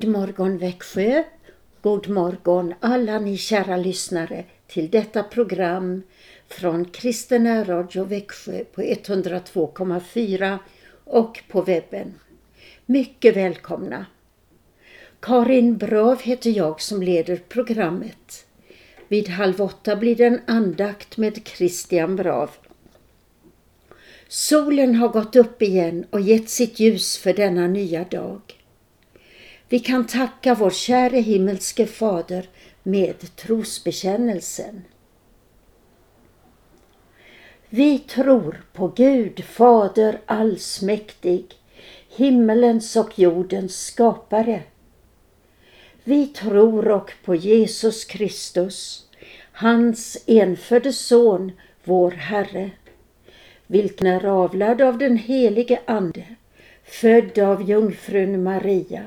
God morgon Växjö. God morgon alla ni kära lyssnare till detta program från Kristen Radio Växjö på 102,4 och på webben. Mycket välkomna! Karin Brav heter jag som leder programmet. Vid halv åtta blir det en andakt med Christian Brav. Solen har gått upp igen och gett sitt ljus för denna nya dag. Vi kan tacka vår käre himmelske Fader med trosbekännelsen. Vi tror på Gud Fader allsmäktig, himmelens och jordens skapare. Vi tror och på Jesus Kristus, hans enfödde Son, vår Herre, vilken är avlad av den helige Ande, född av jungfrun Maria,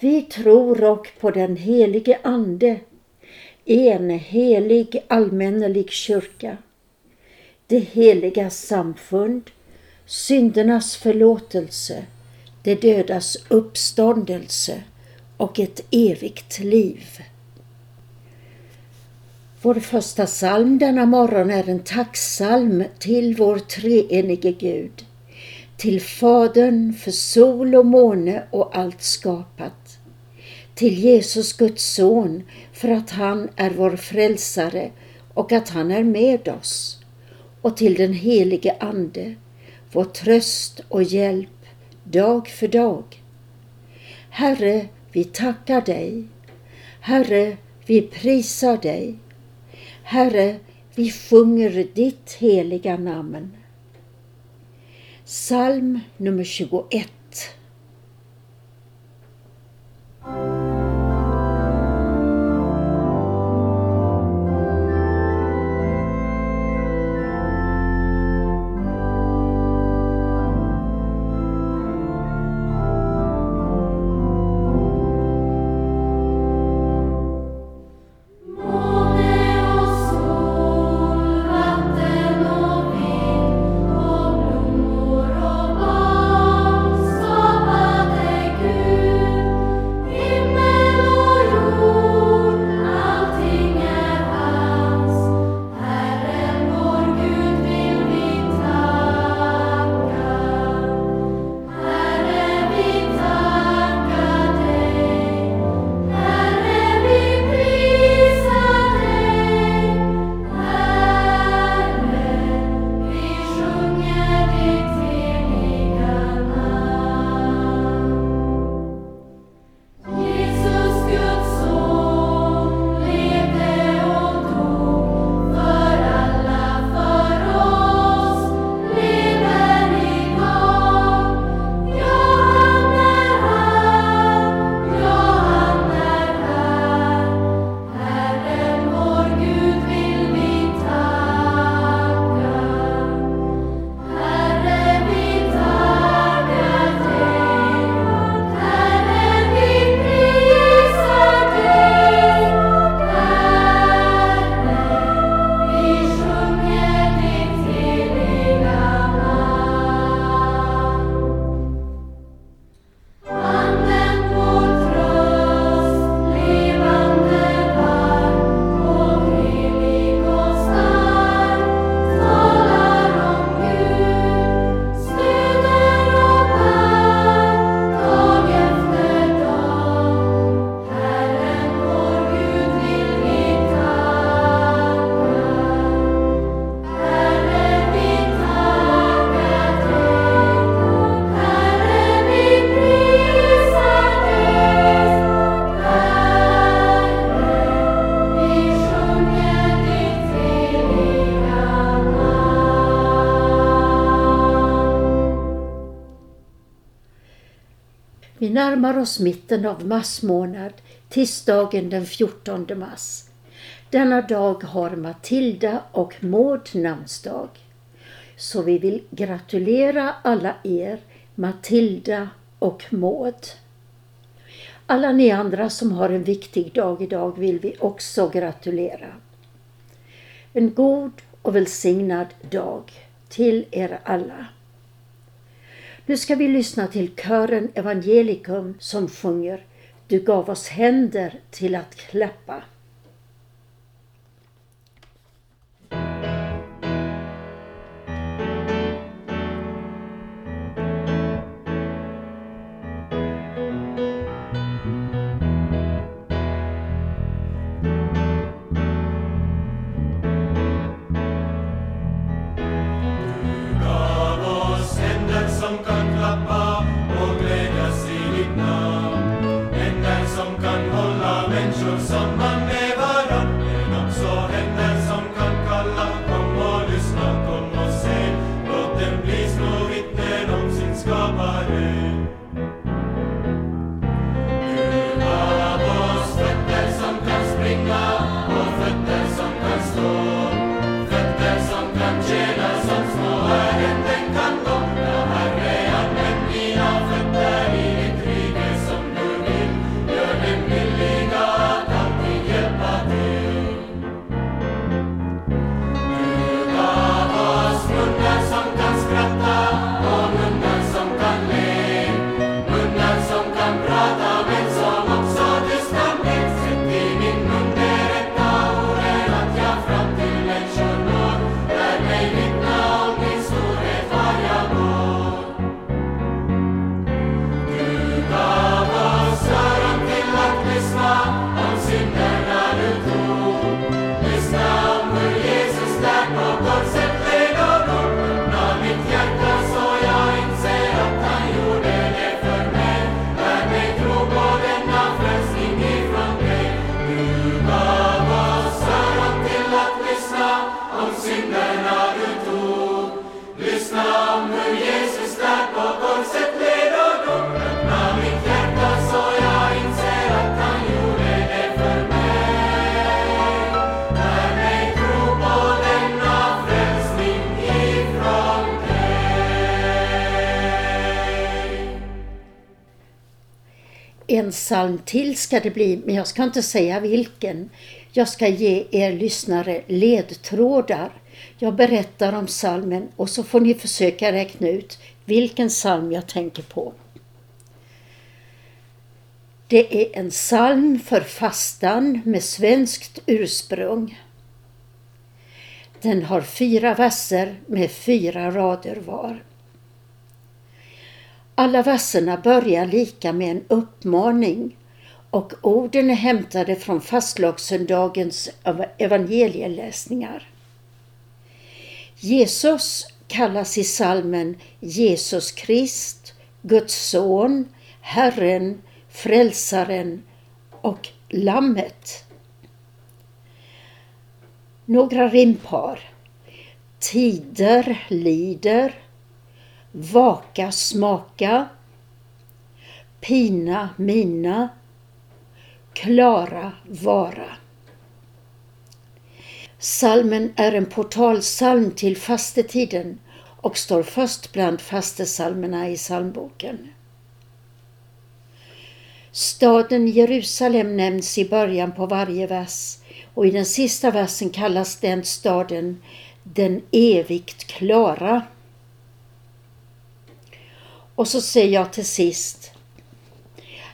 Vi tror och på den helige Ande, en helig allmännelig kyrka, det heliga samfund, syndernas förlåtelse, det dödas uppståndelse och ett evigt liv. Vår första psalm denna morgon är en tacksalm till vår treenige Gud, till Fadern för sol och måne och allt skapat, till Jesus Guds son för att han är vår frälsare och att han är med oss, och till den helige Ande, vår tröst och hjälp dag för dag. Herre, vi tackar dig. Herre, vi prisar dig. Herre, vi sjunger ditt heliga namn. Psalm nummer 21 närmar oss mitten av mars månad, tisdagen den 14 mars. Denna dag har Matilda och Maud namnsdag. Så vi vill gratulera alla er, Matilda och Maud. Alla ni andra som har en viktig dag idag vill vi också gratulera. En god och välsignad dag till er alla. Nu ska vi lyssna till kören Evangelikum som sjunger Du gav oss händer till att klappa. Psalm till ska det bli, men jag ska inte säga vilken. Jag ska ge er lyssnare ledtrådar. Jag berättar om psalmen och så får ni försöka räkna ut vilken psalm jag tänker på. Det är en psalm för fastan med svenskt ursprung. Den har fyra verser med fyra rader var. Alla verserna börjar lika med en uppmaning och orden är hämtade från fastlagssöndagens evangelieläsningar. Jesus kallas i salmen Jesus Krist, Guds son, Herren, Frälsaren och Lammet. Några rimpar. Tider lider, vaka smaka, pina mina, klara vara. Salmen är en portalsalm till fastetiden och står först bland fastesalmerna i psalmboken. Staden Jerusalem nämns i början på varje vers och i den sista versen kallas den staden den evigt klara. Och så säger jag till sist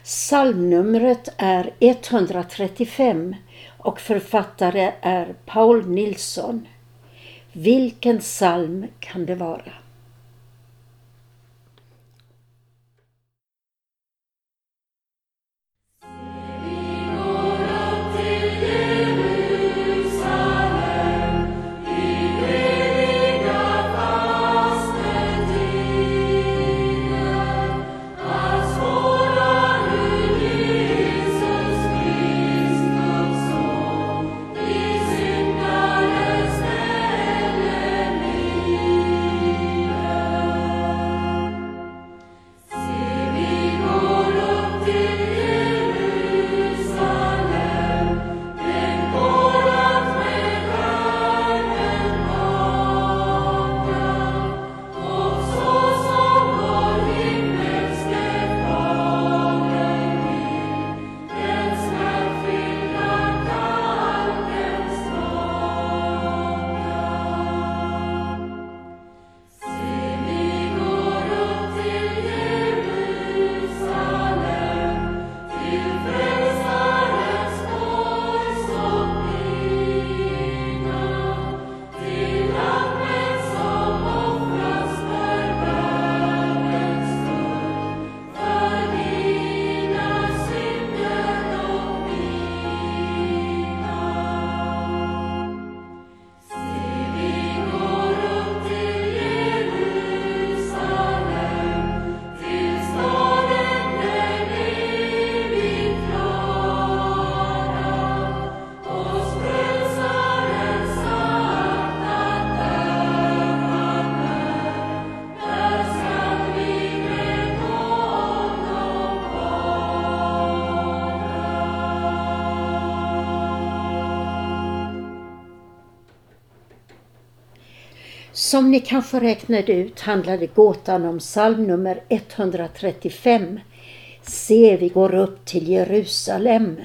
Psalmnumret är 135 och författare är Paul Nilsson. Vilken psalm kan det vara? Som ni kanske räknade ut handlade gåtan om psalm nummer 135. Se, vi går upp till Jerusalem.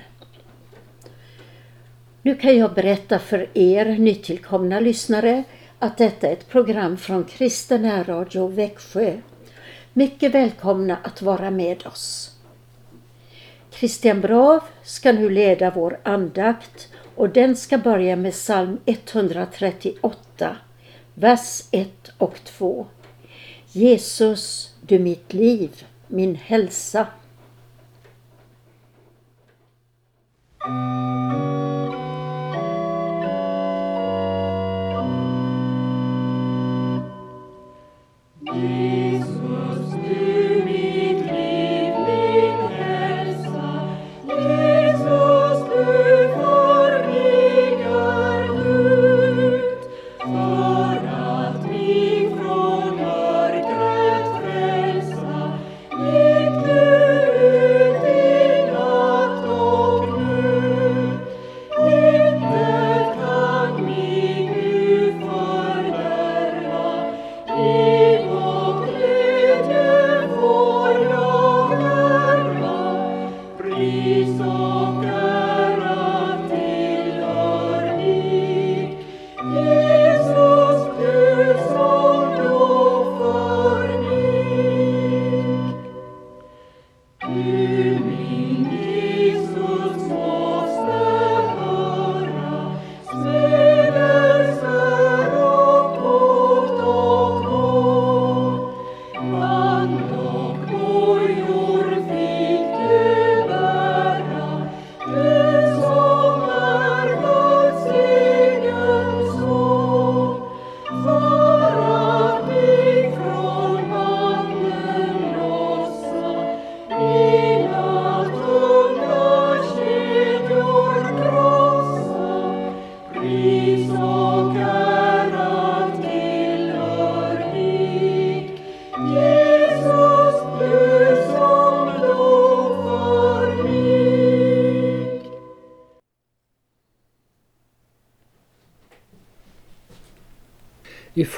Nu kan jag berätta för er nytillkomna lyssnare att detta är ett program från Kristen Radio Växjö. Mycket välkomna att vara med oss. Christian Brav ska nu leda vår andakt och den ska börja med psalm 138 vers 1 och 2. Jesus, du mitt liv, min hälsa. Jesus.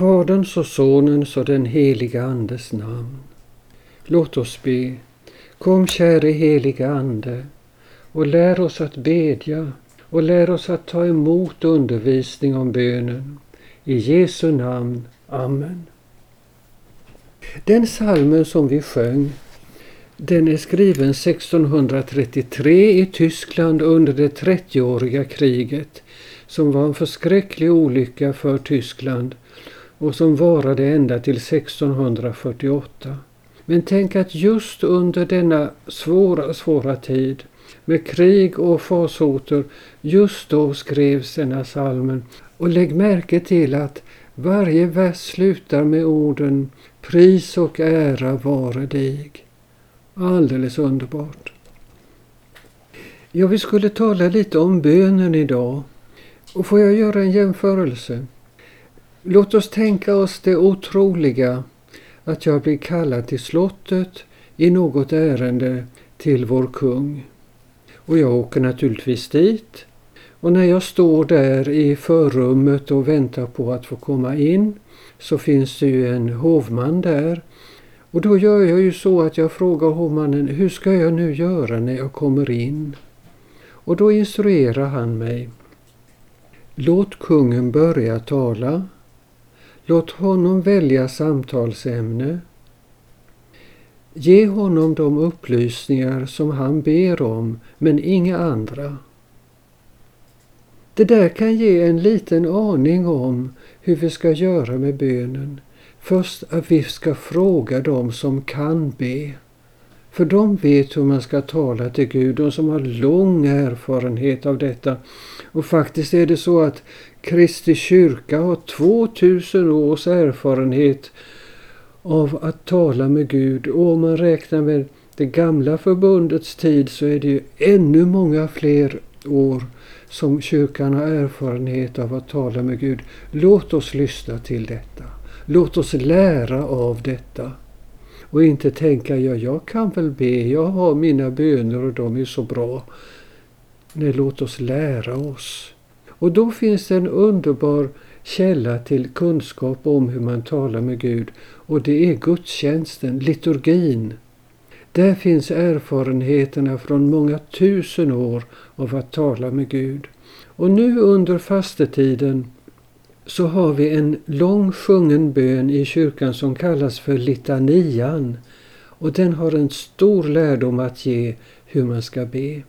Faderns och Sonens och den heliga Andes namn. Låt oss be. Kom käre heliga Ande och lär oss att bedja och lär oss att ta emot undervisning om bönen. I Jesu namn. Amen. Den salmen som vi sjöng den är skriven 1633 i Tyskland under det 30-åriga kriget som var en förskräcklig olycka för Tyskland och som varade ända till 1648. Men tänk att just under denna svåra, svåra tid med krig och farsoter, just då skrevs denna salmen. Och lägg märke till att varje vers slutar med orden Pris och ära vare dig. Alldeles underbart. Ja, vi skulle tala lite om bönen idag. Och får jag göra en jämförelse? Låt oss tänka oss det otroliga att jag blir kallad till slottet i något ärende till vår kung. Och jag åker naturligtvis dit. Och när jag står där i förrummet och väntar på att få komma in så finns det ju en hovman där. Och då gör jag ju så att jag frågar hovmannen, hur ska jag nu göra när jag kommer in? Och då instruerar han mig. Låt kungen börja tala Låt honom välja samtalsämne. Ge honom de upplysningar som han ber om, men inga andra. Det där kan ge en liten aning om hur vi ska göra med bönen. Först att vi ska fråga dem som kan be. För de vet hur man ska tala till Gud, de som har lång erfarenhet av detta. Och faktiskt är det så att Kristi kyrka har 2000 års erfarenhet av att tala med Gud och om man räknar med det gamla förbundets tid så är det ju ännu många fler år som kyrkan har erfarenhet av att tala med Gud. Låt oss lyssna till detta. Låt oss lära av detta. Och inte tänka, ja jag kan väl be, jag har mina böner och de är så bra. Nej, låt oss lära oss. Och då finns det en underbar källa till kunskap om hur man talar med Gud och det är gudstjänsten, liturgin. Där finns erfarenheterna från många tusen år av att tala med Gud. Och nu under fastetiden så har vi en lång sjungen bön i kyrkan som kallas för litanian. Och den har en stor lärdom att ge hur man ska be.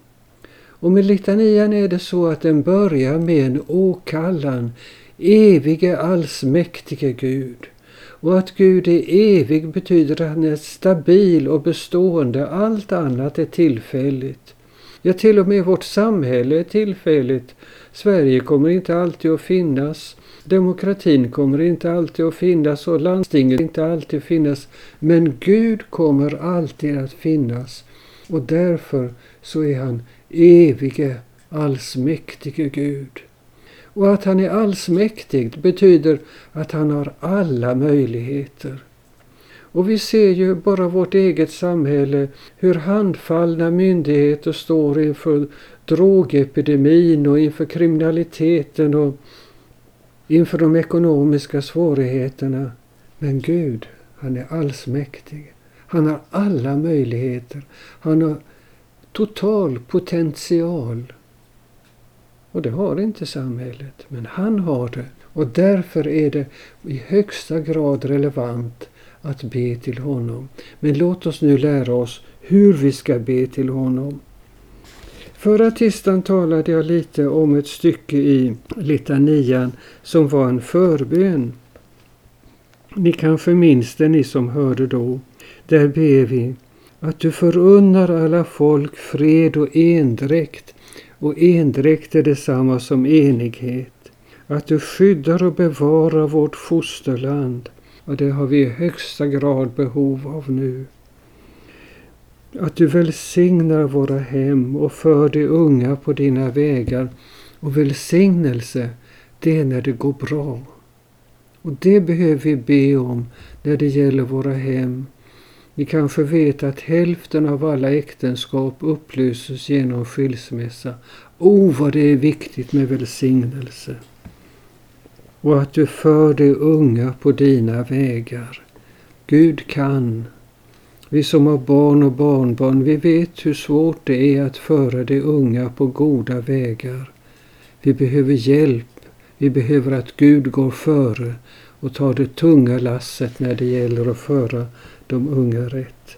Och med litanian är det så att den börjar med en åkallan, evige allsmäktige Gud. Och att Gud är evig betyder att han är stabil och bestående, allt annat är tillfälligt. Ja, till och med vårt samhälle är tillfälligt. Sverige kommer inte alltid att finnas. Demokratin kommer inte alltid att finnas och landstinget inte alltid att finnas. Men Gud kommer alltid att finnas. Och därför så är han evige, allsmäktige Gud. Och att han är allsmäktig betyder att han har alla möjligheter. Och vi ser ju bara vårt eget samhälle hur handfallna myndigheter står inför drogepidemin och inför kriminaliteten och inför de ekonomiska svårigheterna. Men Gud, han är allsmäktig. Han har alla möjligheter. Han har total potential. Och det har inte samhället, men han har det. Och därför är det i högsta grad relevant att be till honom. Men låt oss nu lära oss hur vi ska be till honom. Förra tisdagen talade jag lite om ett stycke i litanian som var en förbön. Ni kanske minns det, ni som hörde då. Där ber vi att du förunnar alla folk fred och endräkt och endräkt är detsamma som enighet. Att du skyddar och bevarar vårt fosterland och det har vi i högsta grad behov av nu. Att du välsignar våra hem och för de unga på dina vägar. Och välsignelse, det är när det går bra. Och det behöver vi be om när det gäller våra hem. Ni kanske vet att hälften av alla äktenskap upplöses genom skilsmässa. Oh, vad det är viktigt med välsignelse. Och att du för de unga på dina vägar. Gud kan. Vi som har barn och barnbarn, vi vet hur svårt det är att föra de unga på goda vägar. Vi behöver hjälp. Vi behöver att Gud går före och tar det tunga lasset när det gäller att föra de unga rätt.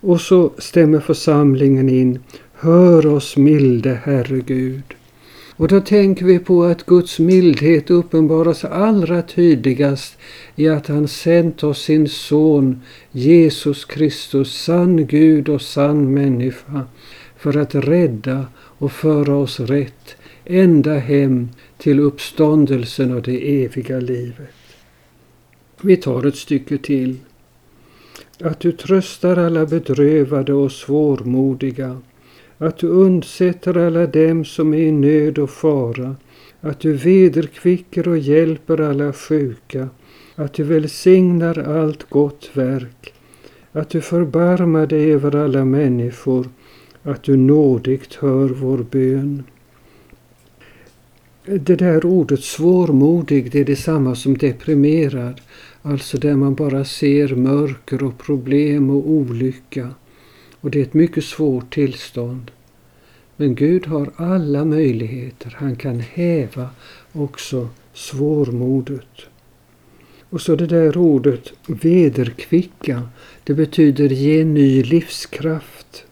Och så stämmer församlingen in. Hör oss milde Herre Gud. Och då tänker vi på att Guds mildhet uppenbaras allra tydligast i att han sänt oss sin son Jesus Kristus, sann Gud och sann människa, för att rädda och föra oss rätt ända hem till uppståndelsen och det eviga livet. Vi tar ett stycke till. Att du tröstar alla bedrövade och svårmodiga. Att du undsätter alla dem som är i nöd och fara, att du vederkvicker och hjälper alla sjuka, att du välsignar allt gott verk, att du förbarmar dig över alla människor, att du nådigt hör vår bön. Det där ordet svårmodig, det är detsamma som deprimerad, alltså där man bara ser mörker och problem och olycka. Och det är ett mycket svårt tillstånd. Men Gud har alla möjligheter. Han kan häva också svårmodet. Och så det där ordet vederkvicka. Det betyder ge ny livskraft.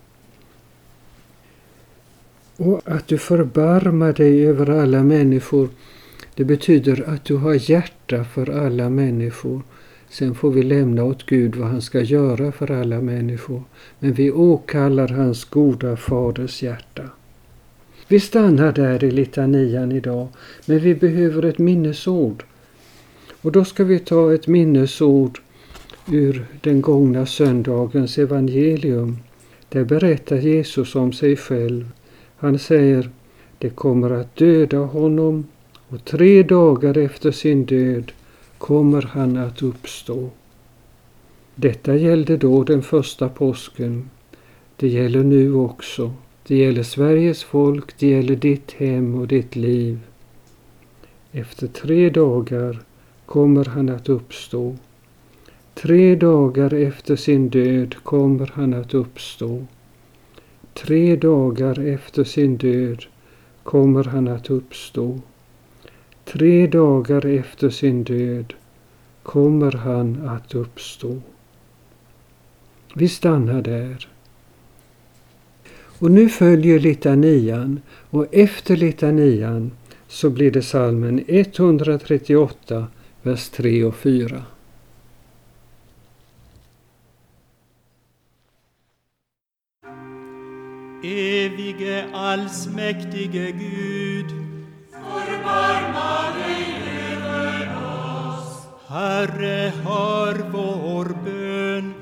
Och att du förbarmar dig över alla människor. Det betyder att du har hjärta för alla människor. Sen får vi lämna åt Gud vad han ska göra för alla människor. Men vi åkallar hans goda faders hjärta. Vi stannar där i litanian idag, men vi behöver ett minnesord. Och då ska vi ta ett minnesord ur den gångna söndagens evangelium. Där berättar Jesus om sig själv. Han säger, det kommer att döda honom och tre dagar efter sin död kommer han att uppstå. Detta gällde då den första påsken. Det gäller nu också. Det gäller Sveriges folk, det gäller ditt hem och ditt liv. Efter tre dagar kommer han att uppstå. Tre dagar efter sin död kommer han att uppstå. Tre dagar efter sin död kommer han att uppstå. Tre dagar efter sin död kommer han att uppstå. Vi stannar där. Och nu följer litanian och efter litanian så blir det salmen 138, vers 3 och 4. Evige allsmäktige Gud, förbarma dig över oss. Herre, hör vår bön.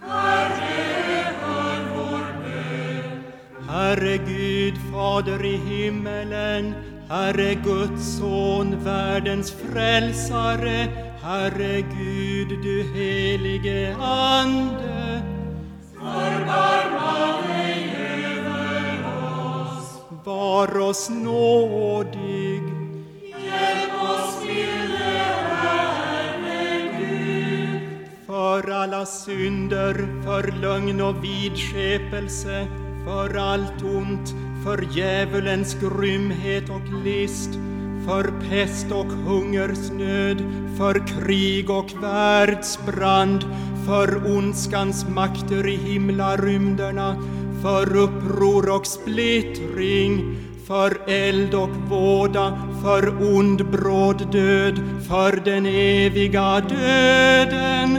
Herre, hör vår bön. Herre Gud, Fader i himmelen, Herre Guds son, världens frälsare, Herre Gud, du helige Ande. Var oss nådig. Hjälp oss, milde Herre Gud. För alla synder, för lögn och vidskepelse, för allt ont, för djävulens grymhet och list, för pest och hungersnöd, för krig och världsbrand, för ondskans makter i himlarymderna, för uppror och splittring, för eld och våda, för ond bråd död, för den eviga döden.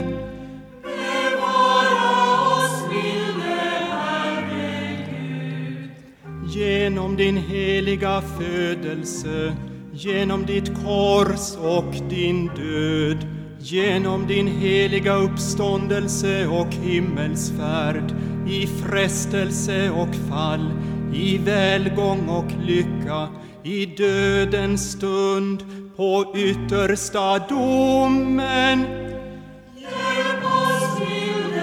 Genom din heliga födelse, genom ditt kors och din död, genom din heliga uppståndelse och himmelsfärd, i frestelse och fall, i välgång och lycka, i dödens stund, på yttersta domen. Hjälp oss, milde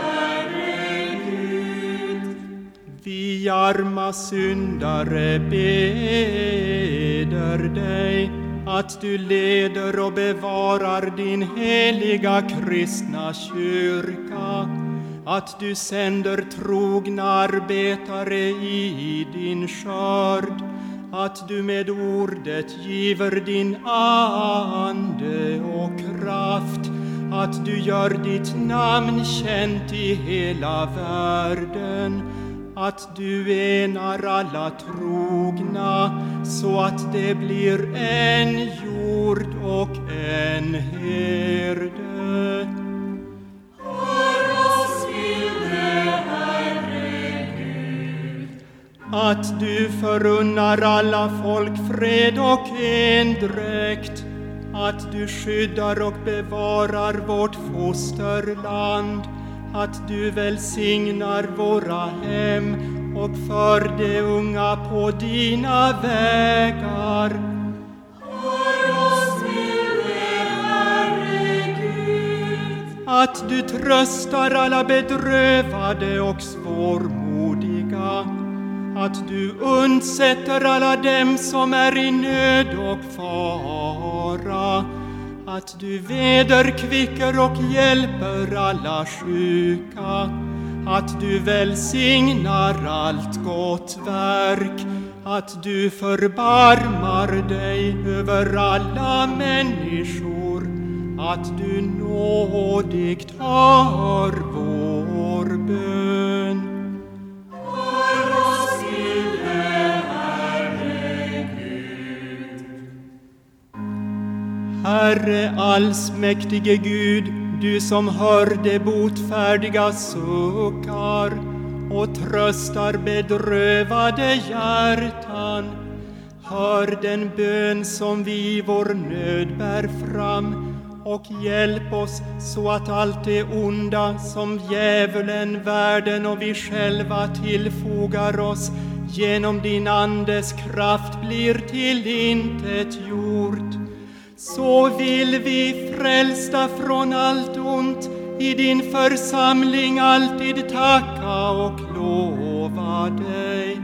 Herre Gud. Vi arma syndare beder dig att du leder och bevarar din heliga kristna kyrka, att du sänder trogna arbetare i din skörd, att du med ordet giver din ande och kraft, att du gör ditt namn känt i hela världen, att du enar alla trogna så att det blir en jord och en herde. Att du förunnar alla folk fred och endräkt, att du skyddar och bevarar vårt fosterland, att du välsignar våra hem och för de unga på dina vägar. Att du tröstar alla bedrövade och svårmodiga, att du undsätter alla dem som är i nöd och fara, att du vederkvicker och hjälper alla sjuka, att du välsignar allt gott verk, att du förbarmar dig över alla människor, att du nådigt hör vår bön. Herre allsmäktige Gud, du som hör de botfärdiga suckar och tröstar bedrövade hjärtan. Hör den bön som vi i vår nöd bär fram och hjälp oss så att allt det onda som djävulen, världen och vi själva tillfogar oss genom din Andes kraft blir till intet gjort. Så vill vi frälsta från allt ont i din församling alltid tacka och lova dig.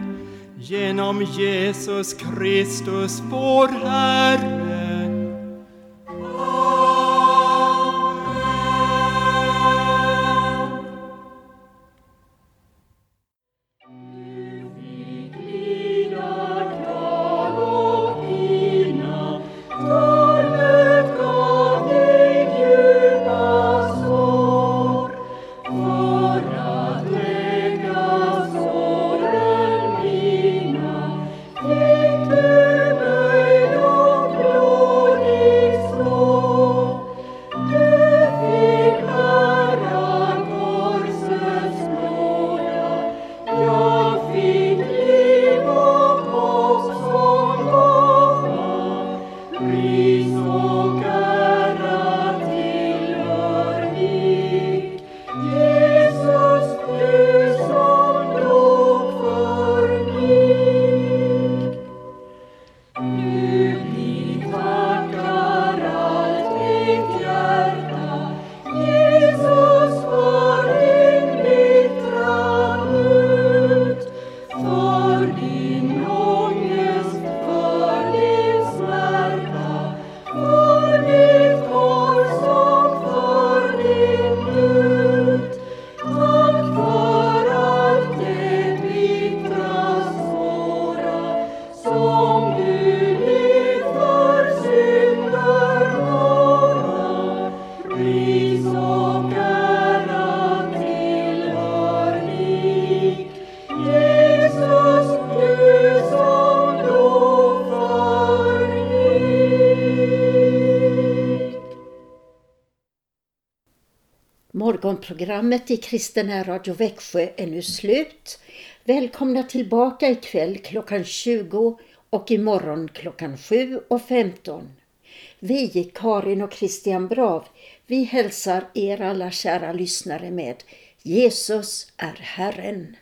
genom Jesus Kristus vår Herre. Morgonprogrammet i Kristen Radio Växjö är nu slut. Välkomna tillbaka ikväll klockan 20 och imorgon klockan 7 och 15. Vi, Karin och Christian Brav, vi hälsar er alla kära lyssnare med Jesus är Herren.